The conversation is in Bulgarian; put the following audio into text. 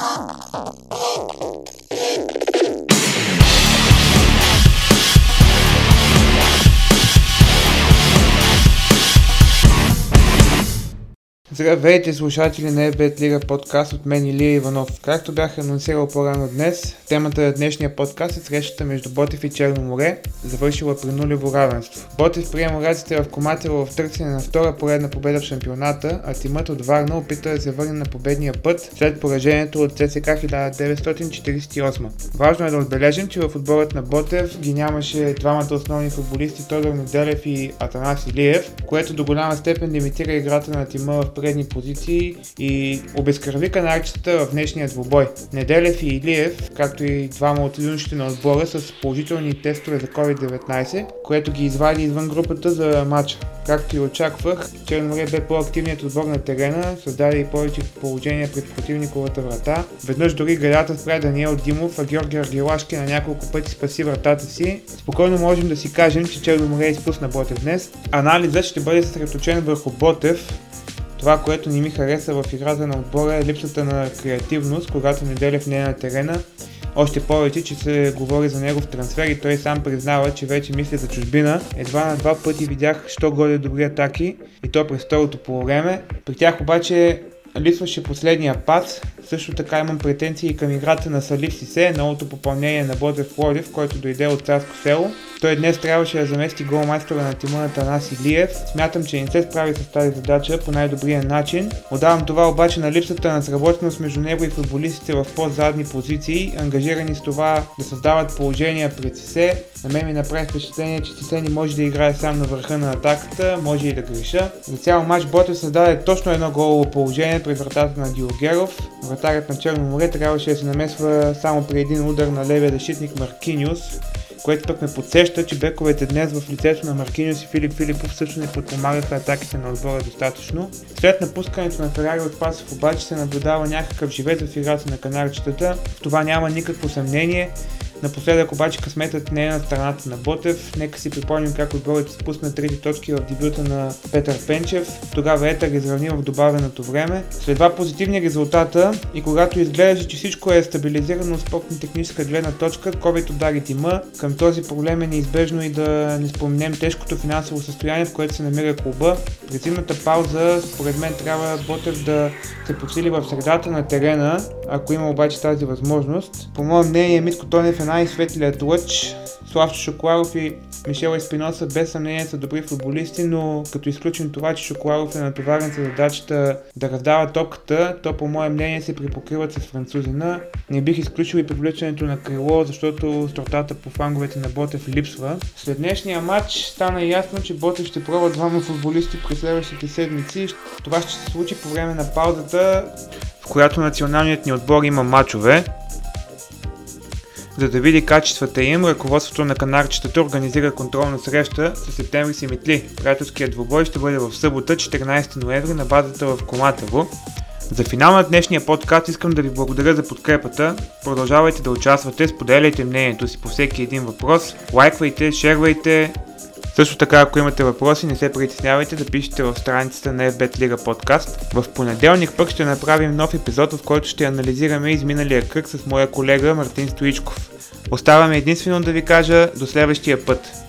Oh. Здравейте слушатели на FBET Лига подкаст от мен Илия Иванов. Както бях анонсирал по-рано днес, темата на днешния подкаст е срещата между Ботев и Черно море, завършила при нулево равенство. Ботев приема раците в Коматело в търсене на втора поредна победа в шампионата, а тимът от Варна опита да се върне на победния път след поражението от ЦСК 1948. Важно е да отбележим, че в отборът на Ботев ги нямаше двамата основни футболисти Тодор Неделев и Атанас Илиев, което до голяма степен лимитира играта на тима в предни позиции и обезкърви канарчета в днешния двубой. Неделев и Илиев, както и двама от юношите на отбора с положителни тестове за COVID-19, което ги извади извън групата за матча. Както и очаквах, Черноморе бе по-активният отбор на терена, създаде и повече положения пред противниковата врата. Веднъж дори градата спря Даниел Димов, а Георги Аргелашки на няколко пъти спаси вратата си. Спокойно можем да си кажем, че Черноморе изпусна Ботев днес. Анализът ще бъде съсредоточен върху Ботев, това, което не ми хареса в играта на отбора е липсата на креативност, когато Неделев не е на терена. Още повече, че се говори за негов трансфер и той сам признава, че вече мисли за чужбина. Едва на два пъти видях, що годи добри атаки и то през второто полувреме. При тях обаче липсваше последния пас. Също така имам претенции към играта на Салив Сисе, новото попълнение на Ботев Плодив, който дойде от Царско село. Той днес трябваше да замести голмайстора на тима на Танас Илиев. Смятам, че не се справи с тази задача по най-добрия начин. Отдавам това обаче на липсата на сработеност между него и футболистите в по-задни позиции, ангажирани с това да създават положения пред Сисе. На мен ми направи впечатление, че Сисе не може да играе сам на върха на атаката, може и да греша. За цял матч Ботев създаде точно едно голово положение при вратата на Диогеров. Вратарят на Черно море трябваше да се намесва само при един удар на левия защитник Маркиниус, което пък ме подсеща, че бековете днес в лицето на Маркиниус и Филип Филипов също не подпомагаха атаките на отбора достатъчно. След напускането на Ферари от Пасов обаче се наблюдава някакъв живет в играта на канарчетата. Това няма никакво съмнение. Напоследък обаче късметът не е на страната на Ботев. Нека си припомним как отборът изпусна трети точки в дебюта на Петър Пенчев. Тогава Етър изравни в добавеното време. След два позитивни резултата и когато изглеждаше, че всичко е стабилизирано от спортно-техническа гледна точка, COVID удари тима. Към този проблем е неизбежно и да не споменем тежкото финансово състояние, в което се намира клуба. През зимната пауза, според мен, трябва Ботев да се подсили в средата на терена, ако има обаче тази възможност. По мое мнение, Митко Тонев е най-светлият лъч. Славчо Шоколаров и Мишел Еспиноса без съмнение са добри футболисти, но като изключим това, че Шоколаров е натоварен за задачата да раздава топката, то по мое мнение се припокриват с французина. Не бих изключил и привличането на крило, защото стротата по фланговете на Ботев липсва. След днешния матч стана ясно, че Ботев ще пробва двама футболисти през следващите седмици. Това ще се случи по време на паузата, в която националният ни отбор има матчове. За да види качествата им, ръководството на канарчетата организира контролна среща с септември си метли. Приятелският двубой ще бъде в събота, 14 ноември, на базата в Коматово. За финал на днешния подкаст искам да ви благодаря за подкрепата. Продължавайте да участвате, споделяйте мнението си по всеки един въпрос, лайквайте, шервайте. Също така, ако имате въпроси, не се притеснявайте да пишете в страницата на FBET Liga Podcast. В понеделник пък ще направим нов епизод, в който ще анализираме изминалия кръг с моя колега Мартин Стоичков. Оставаме единствено да ви кажа до следващия път.